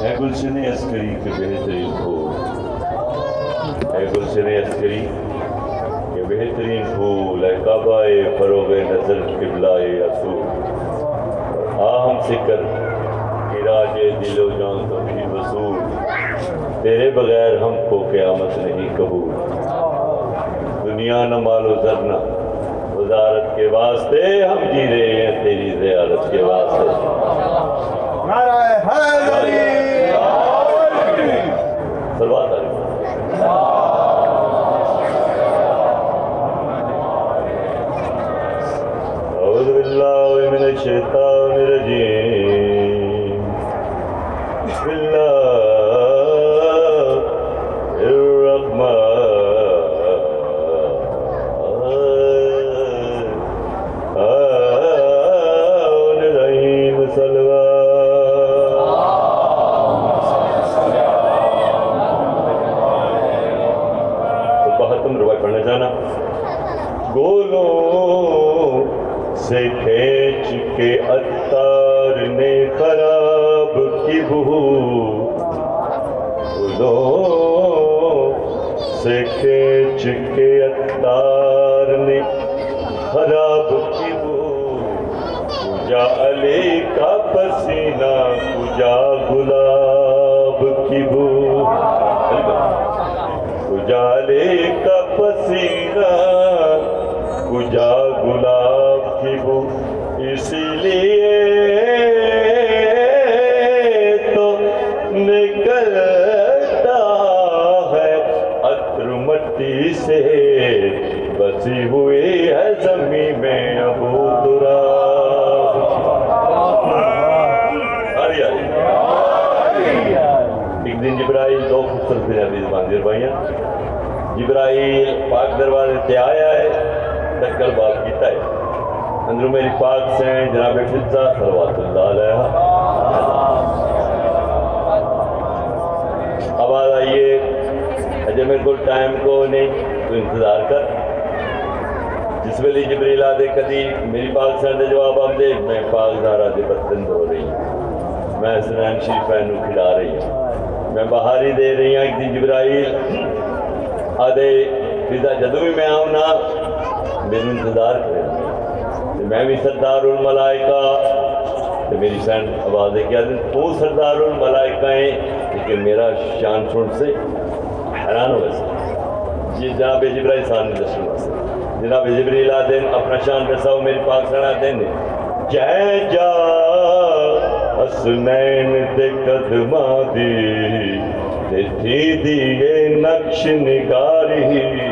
اے گلشن عسکری کے بہترین پھول اے گلشن عسکری کے بہترین پھول اے کعبہ فروغ نظر قبلہ اصول آ ہم سے راج دل و جان تو بھی وصول تیرے بغیر ہم کو قیامت نہیں قبول دنیا نہ مال و زرنا وزارت کے واسطے ہم جی رہے ہیں تیری زیارت کے واسطے نعرہ حیدری سلوات اعوذ باللہ من الشیطان گولوں سے کھینچ کے اتار نے خراب کی بو گولوں سے کھینچ کے اتار نے خراب کی بو پوجا علی کا پسینہ، پوجا گلاب کی بو اجالے کا پسینہ اسی لیے اندروں میری پاک سے ہیں جناب فضہ صلوات اللہ علیہ۔ آواز آئیے اجے میرے کو ٹائم کو نہیں، تو انتظار کر۔ جس ویلے جبریل آدھے کدی میری پاک سے دے جواب آپ دے میں پاک دارا دے برتن دھو رہی ہوں۔ میں سنین شریف اینو کھلا رہی ہوں۔ میں باہر ہی دے رہی ہوں ایک دن جبرائیل۔ آدھے فضا جدو بھی میں آؤں نا، میرے انتظار کرے میں بھی سردار الملائکہ تے میری سین آواز ہے کیا دن تو سردار الملائکہ ہیں، لیکن میرا شان سن سے حیران ہوئے سے جی جناب جبرائیل سان نے دسن واسطے جناب جبریل آدھے اپنا شان رساؤ میری پاک سنا دین۔ جے جا، حسنین دے قدماں دی، تے تھی دیئے نقش نگاری۔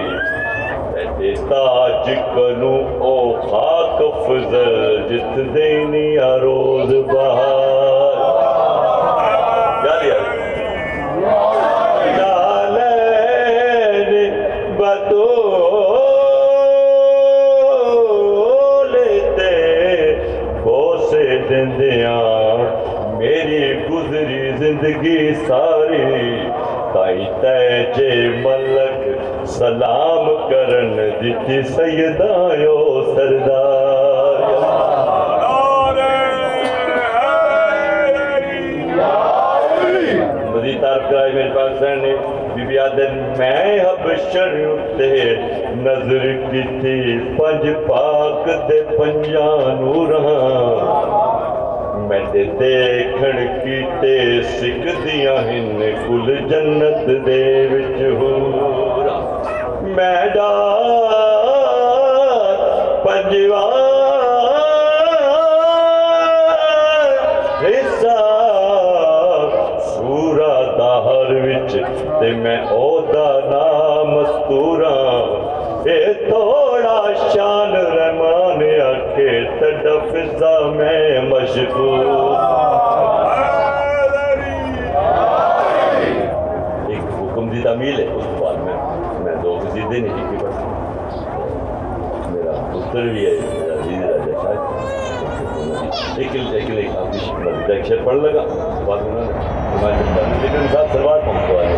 تے تاج کنو او خاک فضل جت دینی روز بہار۔ جاری آئی جالین دندیاں، میری گزری زندگی ساری، تائی تیجے ملک سلام کرن دیتی سیدایو سردار۔ مزید تعریف کرائی میرے پاکستان نے بی بی آدن میں حبشر اتے نظر کی تھی پنج پاک دے پنجانو رہاں۔ میں تے دیکھن کی تے سکھ دیا ہن کل جنت دے وچ ہورا میں ڈار پنجوان حصہ سورا دہر وچ تے میں او دا نام مستوراں اے تھوڑا شان رحمان اکھے تڈ فضا میں مشغول ایک حکم دی تعمیل ہے۔ اس کے بعد میں میں دے نہیں کہ بس میرا پتر بھی ہے میرا عزیز راجا صاحب ایک لیکن ایک آپ ایک اکشر پڑھ لگا بعد میں لیکن صاحب سلوار پہنچوا ہے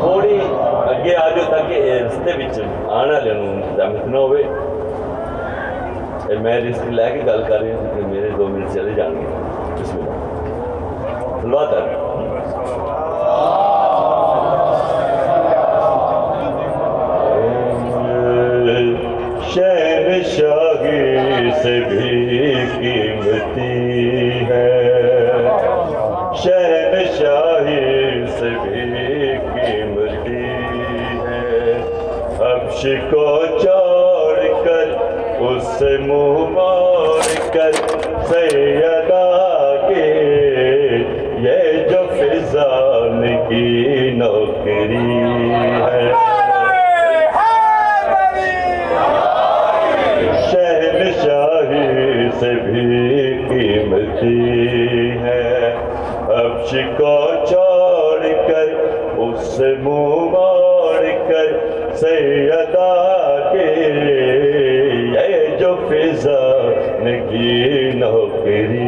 تھوڑی اگے آ جاؤ تاکہ رستے بچ آنا لے لینا جامت نہ ہوئے میں رسک لے کے گل کر رہی ہوں کہ میرے دو منٹ چلے جان گے بسم اللہ سلوات آ نوکری ہے۔ شہر شاہی سے بھی قیمتی ہے۔ اب شکا چھوڑ کر، اس سے منہ مار کر سیدا کے یہ جو فضا نگی نوکری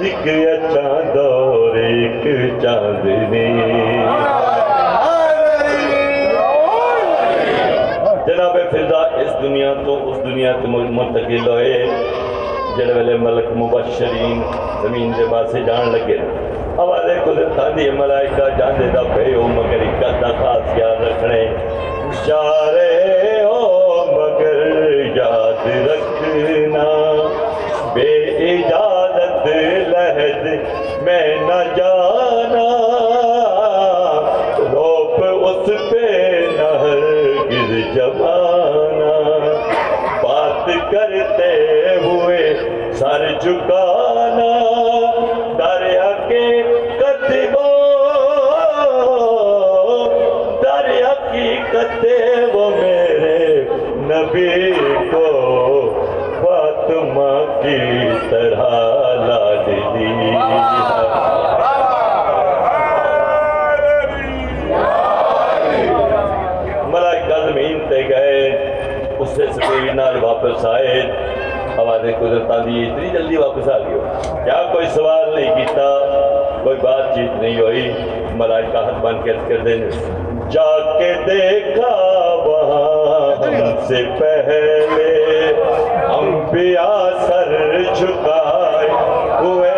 ایک اچھا دور ایک چاندنی۔ جناب فضا اس دنیا تو اس دنیا تو منتقل ہوئے۔ جڑے ملک مبشرین زمین دے پاسے جان لگے۔ آوازے قدرتاں دی ملائکہ جان دے دا پھیو مگر اکتا خاص یاد رکھنے۔ شارے میں نہ جانا روپ اس پہ نہر گر جمانا بات کرتے ہوئے سر جھکا سے سفیر نال واپس آئے۔ ہمارے قدرتہ دی اتنی جلدی واپس آ گئے۔ کیا کوئی سوال نہیں کیتا، کوئی بات چیت نہیں ہوئی۔ ملائک کا حد بن کے کر دینے جا کے دیکھا وہاں ہم سے پہلے۔ ہم بھی آسر جھکائے، ہوئے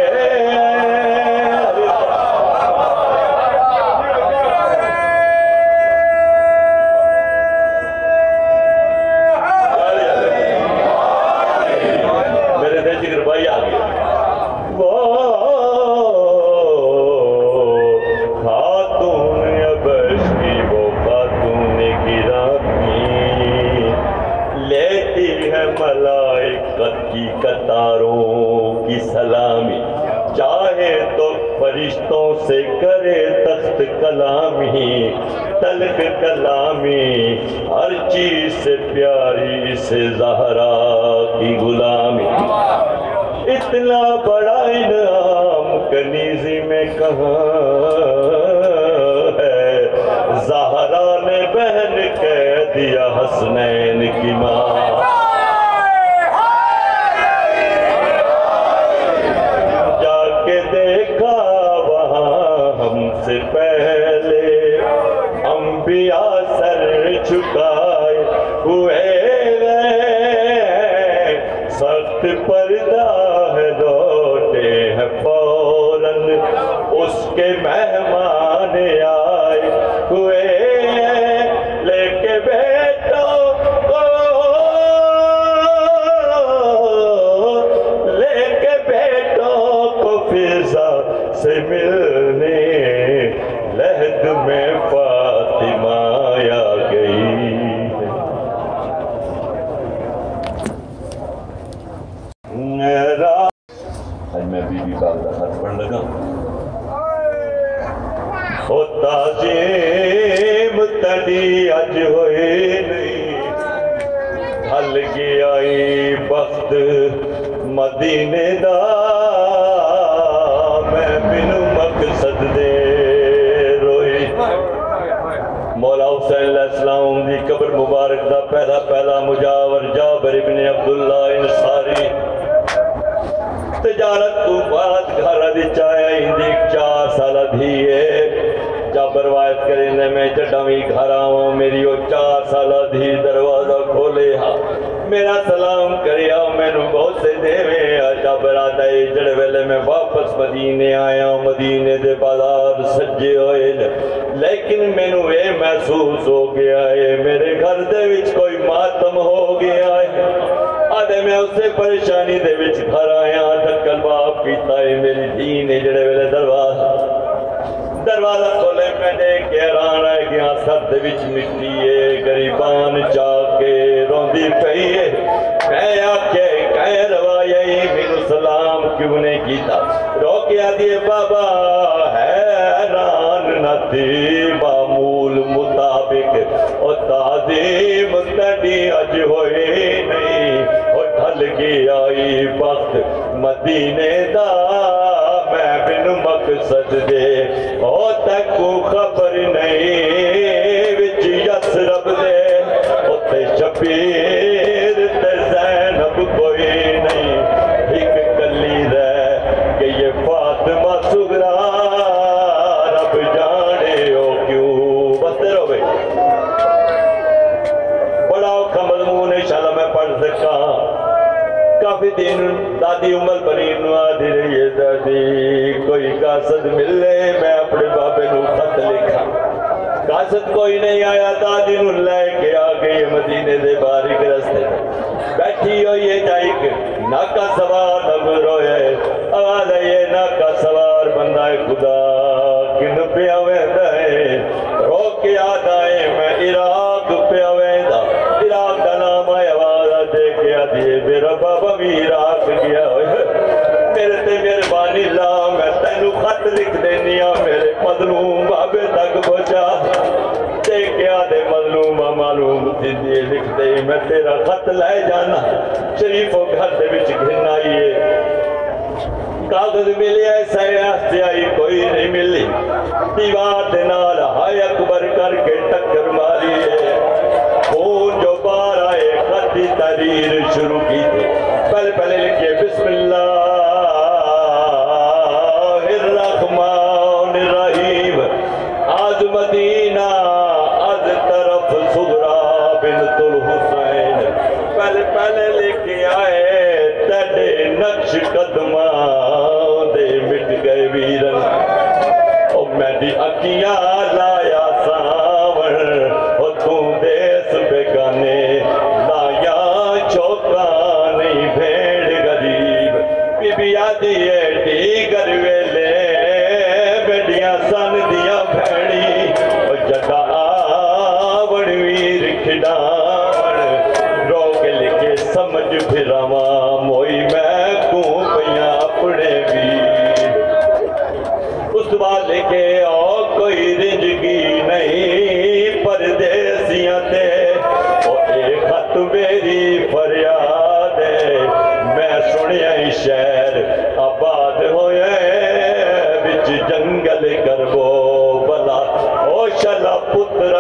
کنیزی میں کہاں ہے؟ زہرا نے بہن کہہ دیا حسنین کی ماں۔ جا کے دیکھا وہاں ہم سے پہلے۔ انبیاء سر چکائے ہوئے سخت پردہ ہے دوٹے ہے پا کے مہمان آ او تعظیم تڑی اج ہوئے نہیں ہل گیا ای بخت مدینے دا میں بنو مقصد دے روئی مولا حسین علیہ السلام دی قبر مبارک دا پہلا پہلا مجاور جابر ابن عبداللہ انصاری تجارت تو بعد گھر دی چایا ہندی چار سالہ دھیے جب روایت کرنے میں جڈاوی گھر آواں، میری وہ چار سالہ دھی دروازہ کھولے ہاں۔ میرا سلام کریا ہاں، میں نو بہت سے دے ہاں۔ جب رات آئے جڑ ویلے میں واپس مدینے آیا، مدینے دے بازار سجے ہوئے لیکن میں نو اے محسوس ہو گیا ہے، میرے گھر دے وچ کوئی ماتم ہو گیا ہے۔ آدھے میں اسے پریشانی دے وچ گھر آیا ڈھکل باپ پیتا ہے، میری دھی نے جڑے ویلے دروازہ دروازہ کھولے میں نے گہران رہ گیا سرد وچ مٹی ہے، گریبان جا کے روندی پئی ہے۔ میں آکے کہہ روائی میرے سلام کیوں نہیں کیتا؟ روکیا دیے بابا حیران نہ تھی معمول مطابق او تعظیم تڑی اج ہوئی نہیں۔ او ڈھل گئی آئی وقت مدینے قاصد کوئی نہیں آیا دادی نو لے کے آ گئی مدینے دے باریک رستے بیٹھی ہوئی ہے جائک ناکا سوار نب روئے۔ آواز ہے یہ ناکا سوار بندہ خدا۔ کن پہ آویندہ ہے؟ رو کے آدھ آئے میں عراق پہ آویندہ عراق کا نام آئے آواز دے کے آدھیے میرا بابا بھی عراق گیا ہوئے۔ میرے تے مہربانی لا، میں تینو خط لکھ دینیا ہاں۔ میرے مظلوم بابے تک پہنچا معلوم زندگی لکھ دے میں تیرا خط لے جانا، شریف و گھر دے وچ گھن آئیے کاغذ ملی ایسا ایسے آئی، کوئی نہیں ملی۔ دیوار دے نال شہر آباد ہوئے بچ جنگل کربو بلا او شلا پتر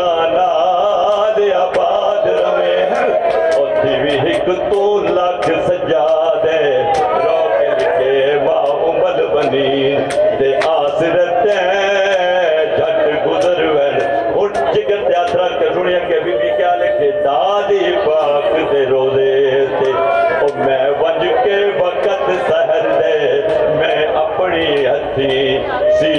ہتھی